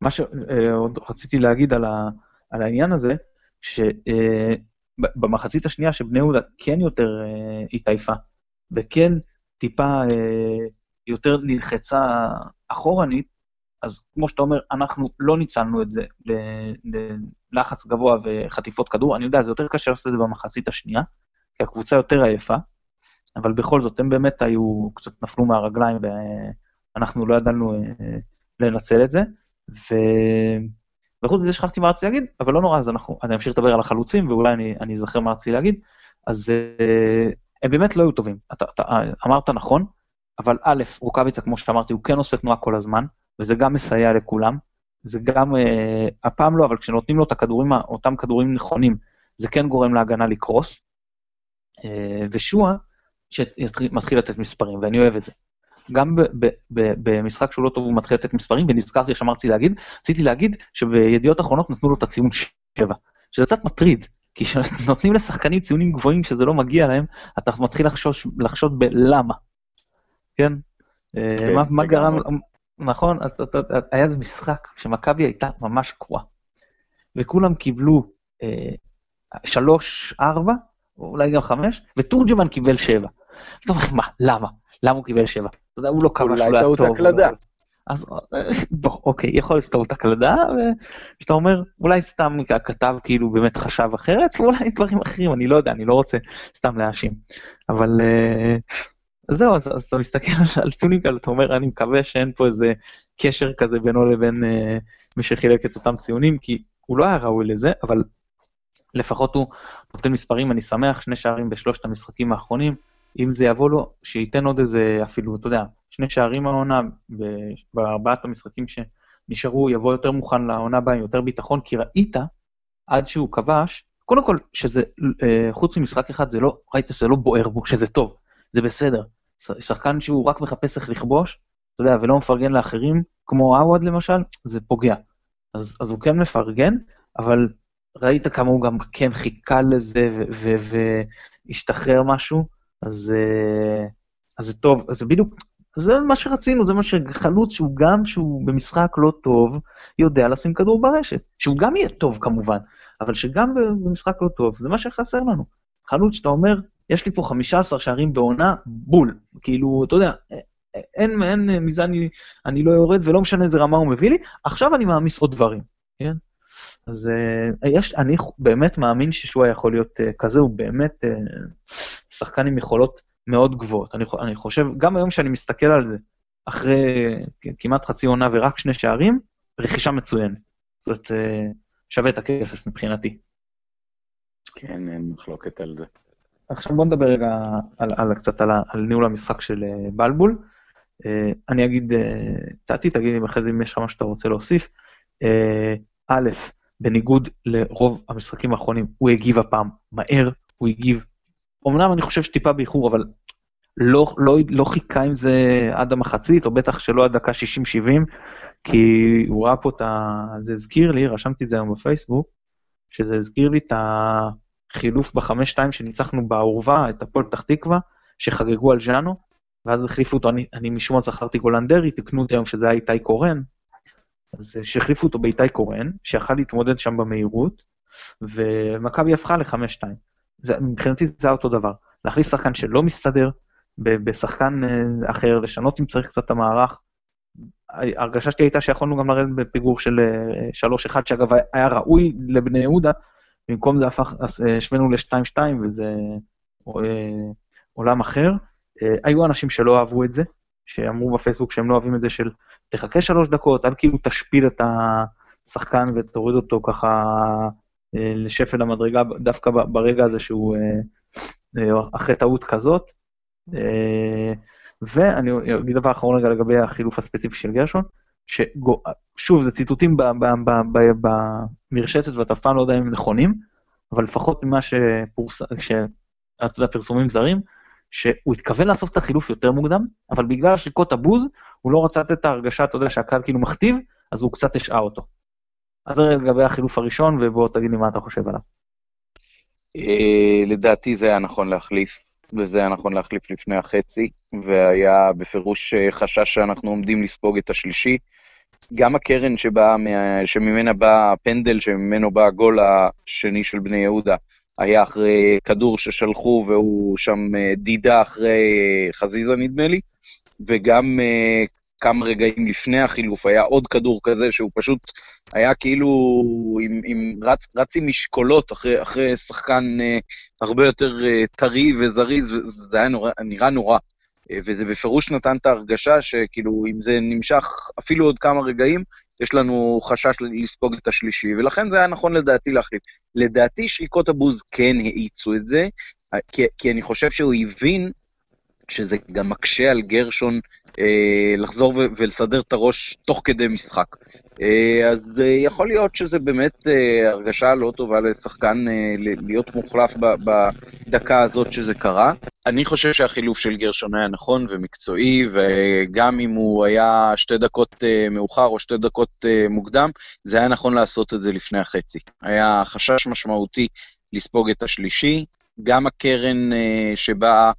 מה שעוד רציתי להגיד על, ה, על העניין הזה, שבמחצית השנייה שבני יהודה כן יותר אה, התעייפה, וכן טיפה אה, יותר נלחצה אחורנית, אז כמו שאתה אומר, אנחנו לא ניצלנו את זה ללחץ גבוה וחטיפות כדור. אני יודע, זה יותר קשה לעשות את זה במחצית השנייה, כי הקבוצה יותר עייפה, אבל בכל זאת, הם באמת היו, קצת נפלו מהרגליים, ואנחנו לא ידענו אה, לנצל את זה. ו... וחוץ מזה שכחתי מה רציתי להגיד, אבל לא נורא, אז אנחנו, אני אמשיך לדבר על החלוצים, ואולי אני, אני אזכר מה רציתי להגיד. אז uh, הם באמת לא היו טובים. אתה, אתה אמרת נכון, אבל א', רוקאביצה, כמו שאמרתי, הוא כן עושה תנועה כל הזמן, וזה גם מסייע לכולם. זה גם, uh, הפעם לא, אבל כשנותנים לו את הכדורים, אותם כדורים נכונים, זה כן גורם להגנה לקרוס. Uh, ושועה, שמתחיל לתת מספרים, ואני אוהב את זה. גם במשחק שהוא לא טוב הוא מתחיל לתת מספרים, ונזכרתי שאמרתי להגיד, רציתי להגיד שבידיעות אחרונות נתנו לו את הציון 7, שזה קצת מטריד, כי כשנותנים לשחקנים ציונים גבוהים שזה לא מגיע להם, אתה מתחיל לחשוש, לחשוד בלמה, כן? אה, כן מה, מה גרם, נכון, היה איזה משחק שמכבי הייתה ממש גרועה, וכולם קיבלו אה, שלוש, ארבע, אולי גם חמש, וטורג'מן קיבל שבע. אתה אומר, מה, למה? למה הוא קיבל שבע? אתה יודע, הוא לא כבש, אולי טעות הקלדה. אז בוא, אוקיי, יכול להיות טעות הקלדה, ושאתה אומר, אולי סתם הכתב כאילו באמת חשב אחרת, ואולי דברים אחרים, אני לא יודע, אני לא רוצה סתם להאשים. אבל אה, זהו, אז, אז אתה מסתכל על ציונים כאלה, אתה אומר, אני מקווה שאין פה איזה קשר כזה בינו לבין אה, מי שחילק את אותם ציונים, כי הוא לא היה ראוי לזה, אבל לפחות הוא נותן מספרים, אני שמח, שני שערים בשלושת המשחקים האחרונים. אם זה יבוא לו, שייתן עוד איזה, אפילו, אתה יודע, שני שערים העונה בארבעת המשחקים ש, נשארו, יבוא יותר מוכן לעונה הבאה עם יותר ביטחון, כי ראית, עד שהוא כבש, קודם כל, שזה, אה, חוץ ממשחק אחד, זה לא, ראית שזה לא בוער בו, שזה טוב, זה בסדר. שחקן שהוא רק מחפש איך לכבוש, אתה יודע, ולא מפרגן לאחרים, כמו עווד למשל, זה פוגע. אז, אז הוא כן מפרגן, אבל ראית כמה הוא גם כן חיכה לזה והשתחרר משהו, אז, אה, אז זה טוב, אז זה בדיוק, זה מה שרצינו, זה מה שחלוץ שהוא גם, שהוא במשחק לא טוב, יודע לשים כדור ברשת. שהוא גם יהיה טוב כמובן, אבל שגם במשחק לא טוב, זה מה שחסר לנו. חלוץ שאתה אומר, יש לי פה 15 שערים בעונה, בול. כאילו, אתה יודע, אין, אין, מזה אני, אני לא יורד ולא משנה איזה רמה הוא מביא לי, עכשיו אני מעמיס עוד דברים, כן? אז יש, אני באמת מאמין ששועה יכול להיות כזה, הוא באמת שחקן עם יכולות מאוד גבוהות. אני, אני חושב, גם היום שאני מסתכל על זה, אחרי כמעט חצי עונה ורק שני שערים, רכישה מצוינת. זאת אומרת, uh, שווה את הכסף מבחינתי. כן, אין מחלוקת על זה. עכשיו בוא נדבר רגע על, על, קצת על, על ניהול המשחק של בלבול. Uh, אני אגיד, טאטי, תגיד לי אחרי זה אם יש לך מה שאתה רוצה להוסיף. א', בניגוד לרוב המשחקים האחרונים, הוא הגיב הפעם מהר, הוא הגיב, אמנם אני חושב שטיפה באיחור, אבל לא, לא, לא חיכה עם זה עד המחצית, או בטח שלא עד דקה 60-70, כי הוא ראה פה את ה... זה הזכיר לי, רשמתי את זה היום בפייסבוק, שזה הזכיר לי את החילוף בחמש-שתיים שניצחנו בעורווה, את הפועל פתח תקווה, שחגגו על ז'אנו, ואז החליפו אותו, אני, אני משום מה זכרתי גולנדרי, תקנו אותי היום שזה היה איתי קורן, אז שהחליפו אותו באיתי קורן, שיכל להתמודד שם במהירות, ומכבי הפכה ל-5-2. מבחינתי זה אותו דבר. להחליף שחקן שלא מסתדר בשחקן אה, אחר, לשנות אם צריך קצת את המערך. ההרגשה שלי הייתה שיכולנו גם לרדת בפיגור של 3-1, אה, שאגב היה ראוי לבני יהודה, במקום זה הפך, השווינו ל-2-2 וזה עולם אחר. היו אנשים שלא אהבו את זה, שאמרו בפייסבוק שהם לא אוהבים את זה של תחכה שלוש דקות, אל כאילו תשפיל את השחקן ותוריד אותו ככה אה, לשפל המדרגה דווקא ברגע הזה שהוא אה, אה, אחרי טעות כזאת. ואני אגיד דבר אחרון רגע לגבי החילוף הספציפי של גרשון, ששוב, זה ציטוטים במרשתת ואתה אף פעם לא יודע אם הם נכונים, אבל לפחות ממה שפורסם, שאתה יודע, פרסומים זרים, שהוא התכוון לעשות את החילוף יותר מוקדם, אבל בגלל שריקות הבוז, הוא לא רצה לתת את ההרגשה, אתה יודע, שהקהל כאילו מכתיב, אז הוא קצת השעה אותו. אז לגבי החילוף הראשון, ובוא תגיד לי מה אתה חושב עליו. אה, לדעתי זה היה נכון להחליף, וזה היה נכון להחליף לפני החצי, והיה בפירוש אה, חשש שאנחנו עומדים לספוג את השלישי. גם הקרן שבא, שממנה בא הפנדל, שממנו בא הגול השני של בני יהודה, היה אחרי כדור ששלחו והוא שם אה, דידה אחרי חזיזה נדמה לי, וגם כמה רגעים לפני החילוף היה עוד כדור כזה שהוא פשוט היה כאילו עם, עם רץ, רץ עם משקולות אחרי, אחרי שחקן uh, הרבה יותר uh, טרי וזריז, זה היה נורא, נראה נורא. Uh, וזה בפירוש נתן את ההרגשה שכאילו אם זה נמשך אפילו עוד כמה רגעים, יש לנו חשש לספוג את השלישי, ולכן זה היה נכון לדעתי להחליף. לדעתי שריקות הבוז כן האיצו את זה, כי, כי אני חושב שהוא הבין שזה גם מקשה על גרשון אה, לחזור ו- ולסדר את הראש תוך כדי משחק. אה, אז אה, יכול להיות שזה באמת אה, הרגשה לא טובה לשחקן אה, להיות מוחלף ב- בדקה הזאת שזה קרה. אני חושב שהחילוף של גרשון היה נכון ומקצועי, וגם אם הוא היה שתי דקות אה, מאוחר או שתי דקות אה, מוקדם, זה היה נכון לעשות את זה לפני החצי. היה חשש משמעותי לספוג את השלישי. גם הקרן אה, שבאה אה,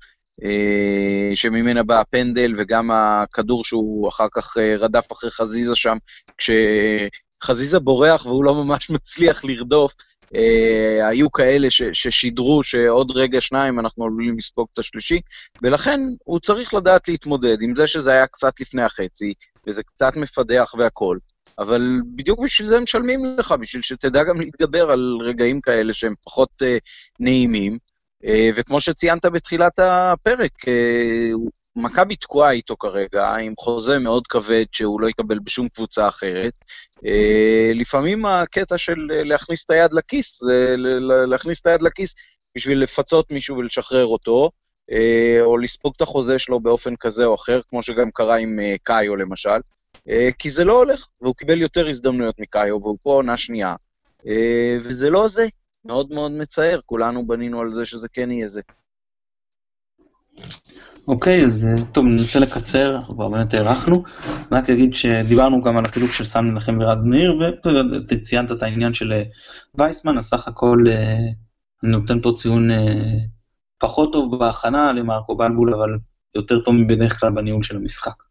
שממנה בא הפנדל, וגם הכדור שהוא אחר כך אה, רדף אחרי חזיזה שם, כשחזיזה בורח והוא לא ממש מצליח לרדוף, אה, היו כאלה ש, ששידרו שעוד רגע שניים אנחנו עלולים לספוג את השלישי, ולכן הוא צריך לדעת להתמודד עם זה שזה היה קצת לפני החצי, וזה קצת מפדח והכול. אבל בדיוק בשביל זה משלמים לך, בשביל שתדע גם להתגבר על רגעים כאלה שהם פחות uh, נעימים, אה, וכמו שציינת בתחילת הפרק, אה, מכבי תקועה איתו כרגע, עם חוזה מאוד כבד שהוא לא יקבל בשום קבוצה אחרת. אה, לפעמים הקטע של להכניס את היד לכיס, זה להכניס את היד לכיס בשביל לפצות מישהו ולשחרר אותו, או לספוג את החוזה שלו באופן כזה או אחר, כמו שגם קרה עם קאיו למשל. אה, כי זה לא הולך, והוא קיבל יותר הזדמנויות מקאיו, והוא פה עונה שנייה, אה, וזה לא זה. מאוד מאוד מצער, כולנו בנינו על זה שזה כן יהיה זה. אוקיי, אז אה, טוב, ננסה לקצר, אנחנו כבר באמת הארכנו. רק אגיד שדיברנו גם על החילוף של סן מנחם ורז מאיר, ואתה ציינת את העניין של אה, וייסמן, אז סך הכל אה, אני נותן פה ציון פחות טוב בהכנה למרקו בלבול, אבל יותר טוב מבדרך כלל בניהול של המשחק.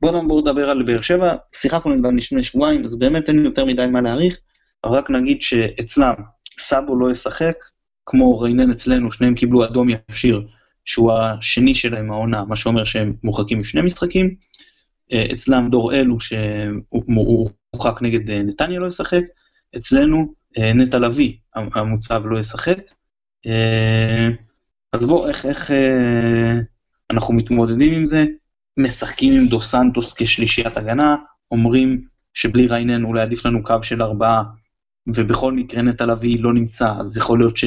בואו בוא נדבר על באר שבע, שיחקנו נגדם לפני שבועיים, אז באמת אין לי יותר מדי מה להעריך, אבל רק נגיד שאצלם סאבו לא ישחק, כמו ריינן אצלנו, שניהם קיבלו אדום ישיר. שהוא השני שלהם העונה, מה שאומר שהם מורחקים משני משחקים. אה, אצלם דור אלו שהוא מורחק נגד אה, נתניה לא ישחק, אצלנו אה, נטע לביא המוצב לא ישחק. אז בואו, איך, איך אנחנו מתמודדים עם זה? משחקים עם דו סנטוס כשלישיית הגנה, אומרים שבלי ריינן אולי עדיף לנו קו של ארבעה, ובכל מקרה נטע לביא לא נמצא, אז יכול להיות ש...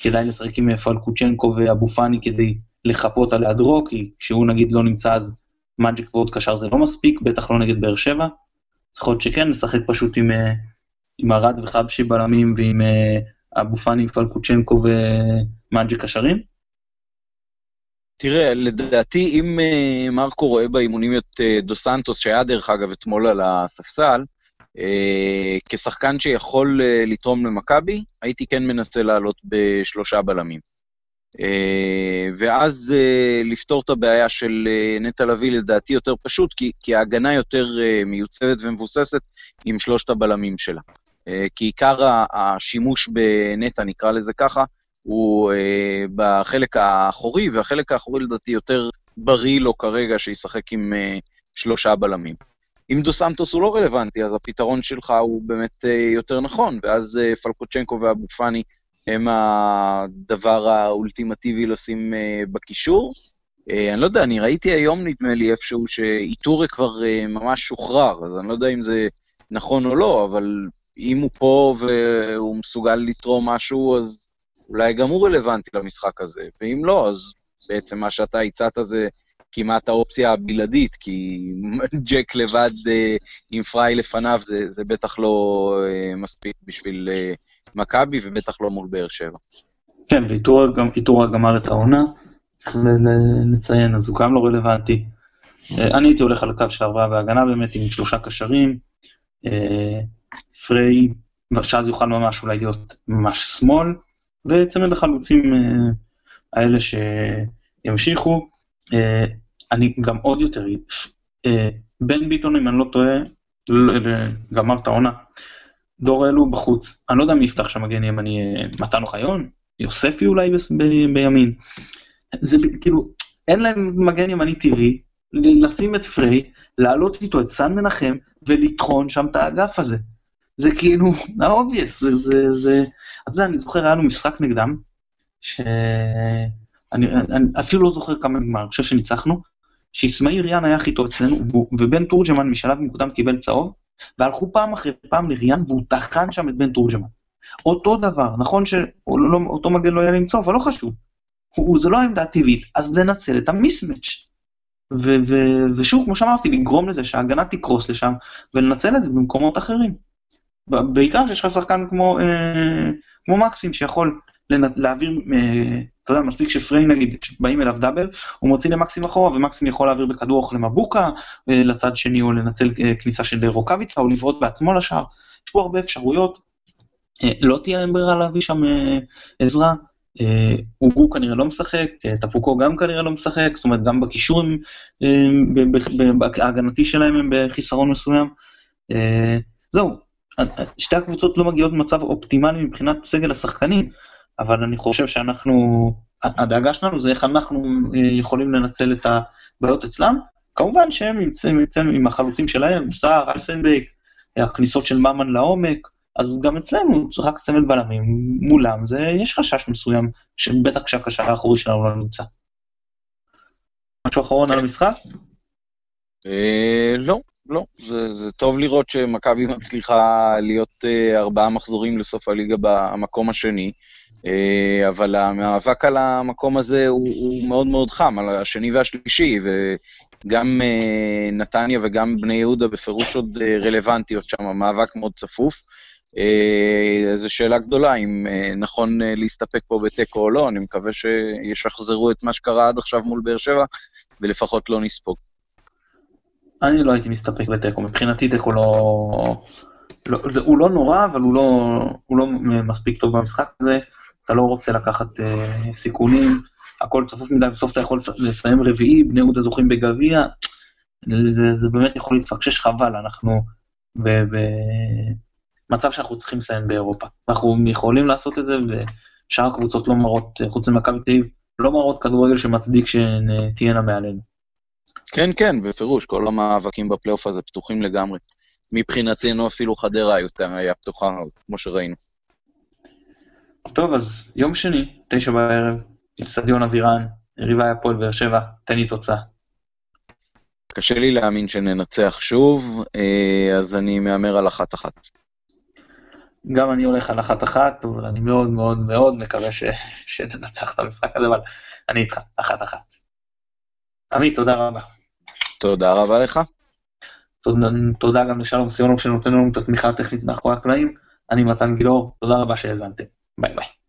כדאי לשחק עם פלקוצ'נקו ואבו פאני כדי לחפות על היעדרו, כי כשהוא נגיד לא נמצא אז מג'יק ועוד קשר זה לא מספיק, בטח לא נגד באר שבע. יכול להיות שכן, נשחק פשוט עם, אה, עם ארד וחבשי בלמים ועם אה, אבו פאני, פלקוצ'נקו ומג'יק קשרים. תראה, לדעתי, אם אה, מרקו רואה באימונים את דו סנטוס, שהיה דרך אגב אתמול על הספסל, אה, כשחקן שיכול אה, לתרום למכבי, הייתי כן מנסה לעלות בשלושה בלמים. אה, ואז לפתור את הבעיה של נטע לביא לדעתי יותר פשוט, כי, כי ההגנה יותר מיוצבת ומבוססת עם שלושת הבלמים שלה. כי עיקר השימוש בנטע, נקרא לזה ככה, הוא בחלק האחורי, והחלק האחורי לדעתי יותר בריא לו כרגע שישחק עם שלושה בלמים. אם דו סנטוס הוא לא רלוונטי, אז הפתרון שלך הוא באמת אה, יותר נכון, ואז אה, פלקוצ'נקו ואבו פאני הם הדבר האולטימטיבי לשים אה, בקישור. אני לא יודע, אני ראיתי היום, נדמה לי, איפשהו, שאיטורי כבר ממש שוחרר, אז אני לא יודע אם זה נכון או לא, אבל אם הוא פה והוא מסוגל לתרום משהו, אז אולי גם הוא רלוונטי למשחק הזה, ואם לא, אז בעצם מה שאתה הצעת זה כמעט האופציה הבלעדית, כי ג'ק לבד אה, עם פריי לפניו זה, זה בטח לא אה, מספיק בשביל אה, מכבי, ובטח לא מול באר שבע. כן, ואיתורה גמר את העונה, צריך לציין, אז הוא גם לא רלוונטי. אני הייתי הולך על הקו של ארבעה בהגנה באמת, עם שלושה קשרים. פריי, שאז יוכל ממש אולי להיות ממש שמאל, וצמד החלוצים האלה שימשיכו. אה, אני גם עוד יותר, אה, בן ביטון, אם אני לא טועה, גמר את העונה. דור אלו בחוץ, אני לא יודע מי יפתח שם מגן ימני, אה, מתן אוחיון? יוספי אולי בימין. זה כאילו, אין להם מגן ימני טבעי, לשים את פריי, להעלות איתו את סן מנחם ולטחון שם את האגף הזה. זה כאילו, ה obvious, זה, זה, זה, אתה יודע, אני זוכר, היה לנו משחק נגדם, ש... אני, אני אפילו לא זוכר כמה נגמר, אני חושב שניצחנו, שאיסמעיל ריאן היה הכי טוב אצלנו, ובן תורג'מן משלב מוקדם קיבל צהוב, והלכו פעם אחרי פעם לריאן והוא טחן שם את בן תורג'מן. אותו דבר, נכון שאותו לא, מגן לא היה למצוא, אבל לא חשוב. הוא, זה לא העמדה הטבעית, אז לנצל את המיסמץ'. ו- ו- ושוב, כמו שאמרתי, לגרום לזה שההגנה תקרוס לשם, ולנצל את זה במקומות אחרים. בעיקר כשיש לך שחקן כמו, אה, כמו מקסים, שיכול להעביר, אה, אתה יודע, מספיק שפריי נגיד, באים אליו דאבל, הוא מוציא למקסים אחורה, ומקסים יכול להעביר בכדור למבוקה, אה, לצד שני, או לנצל אה, כניסה של רוקאביצה, או לבעוט בעצמו לשער. יש פה הרבה אפשרויות. לא תהיה להם ברירה להביא שם עזרה. אוגו כנראה לא משחק, טפוקו גם כנראה לא משחק, זאת אומרת, גם בקישור ההגנתי שלהם הם בחיסרון מסוים. זהו, שתי הקבוצות לא מגיעות במצב אופטימלי מבחינת סגל השחקנים. אבל אני חושב שאנחנו, הדאגה שלנו זה איך אנחנו אה, יכולים לנצל את הבעיות אצלם. כמובן שהם נמצאים עם החלוצים שלהם, סער, אלסנבייק, הכניסות של ממן לעומק, אז גם אצלנו רק צמד בלמים מולם, זה, יש חשש מסוים, שבטח כשהקשר האחורי שלנו לא נמצא. משהו אחרון על המשחק? אה, לא, לא, זה, זה טוב לראות שמכבי מצליחה להיות uh, ארבעה מחזורים לסוף הליגה במקום השני, אבל המאבק על המקום הזה הוא, הוא מאוד מאוד חם, על השני והשלישי, וגם uh, נתניה וגם בני יהודה בפירוש עוד uh, רלוונטיות שם, המאבק מאוד צפוף. זו שאלה גדולה, אם נכון להסתפק פה בתיקו או לא, אני מקווה שישחזרו את מה שקרה עד עכשיו מול באר שבע, ולפחות לא נספוג. אני לא הייתי מסתפק בתיקו, מבחינתי תיקו לא... לא הוא לא נורא, אבל הוא לא, הוא לא מספיק טוב במשחק הזה, אתה לא רוצה לקחת uh, סיכונים, הכל צפוף מדי, בסוף אתה יכול לסיים רביעי, בני יהודה זוכים בגביע, זה, זה באמת יכול להתפקשש חבל, אנחנו במצב שאנחנו צריכים לסיים באירופה. אנחנו יכולים לעשות את זה, ושאר הקבוצות לא מראות, חוץ ממכבי תל אביב, לא מראות כדורגל שמצדיק שהן אה, תהיינה מעלינו. כן, כן, בפירוש, כל המאבקים בפלייאוף הזה פתוחים לגמרי. מבחינתנו אפילו חדרה יותר היה פתוחה, כמו שראינו. טוב, אז יום שני, תשע בערב, אצטדיון אבירן, יריבה הפועל באר שבע, תן לי תוצאה. קשה לי להאמין שננצח שוב, אה, אז אני מהמר על אחת-אחת. גם אני הולך על אחת-אחת, אבל אני מאוד מאוד מאוד מקווה ש... שננצח את המשחק הזה, אבל אני איתך, אחת-אחת. עמית, תודה רבה. תודה רבה לך. תודה, תודה גם לשלום סיונוב שנותן לנו את התמיכה הטכנית מאחורי הקלעים. אני מתן גילאור, תודה רבה שהאזנתם. Bye bye.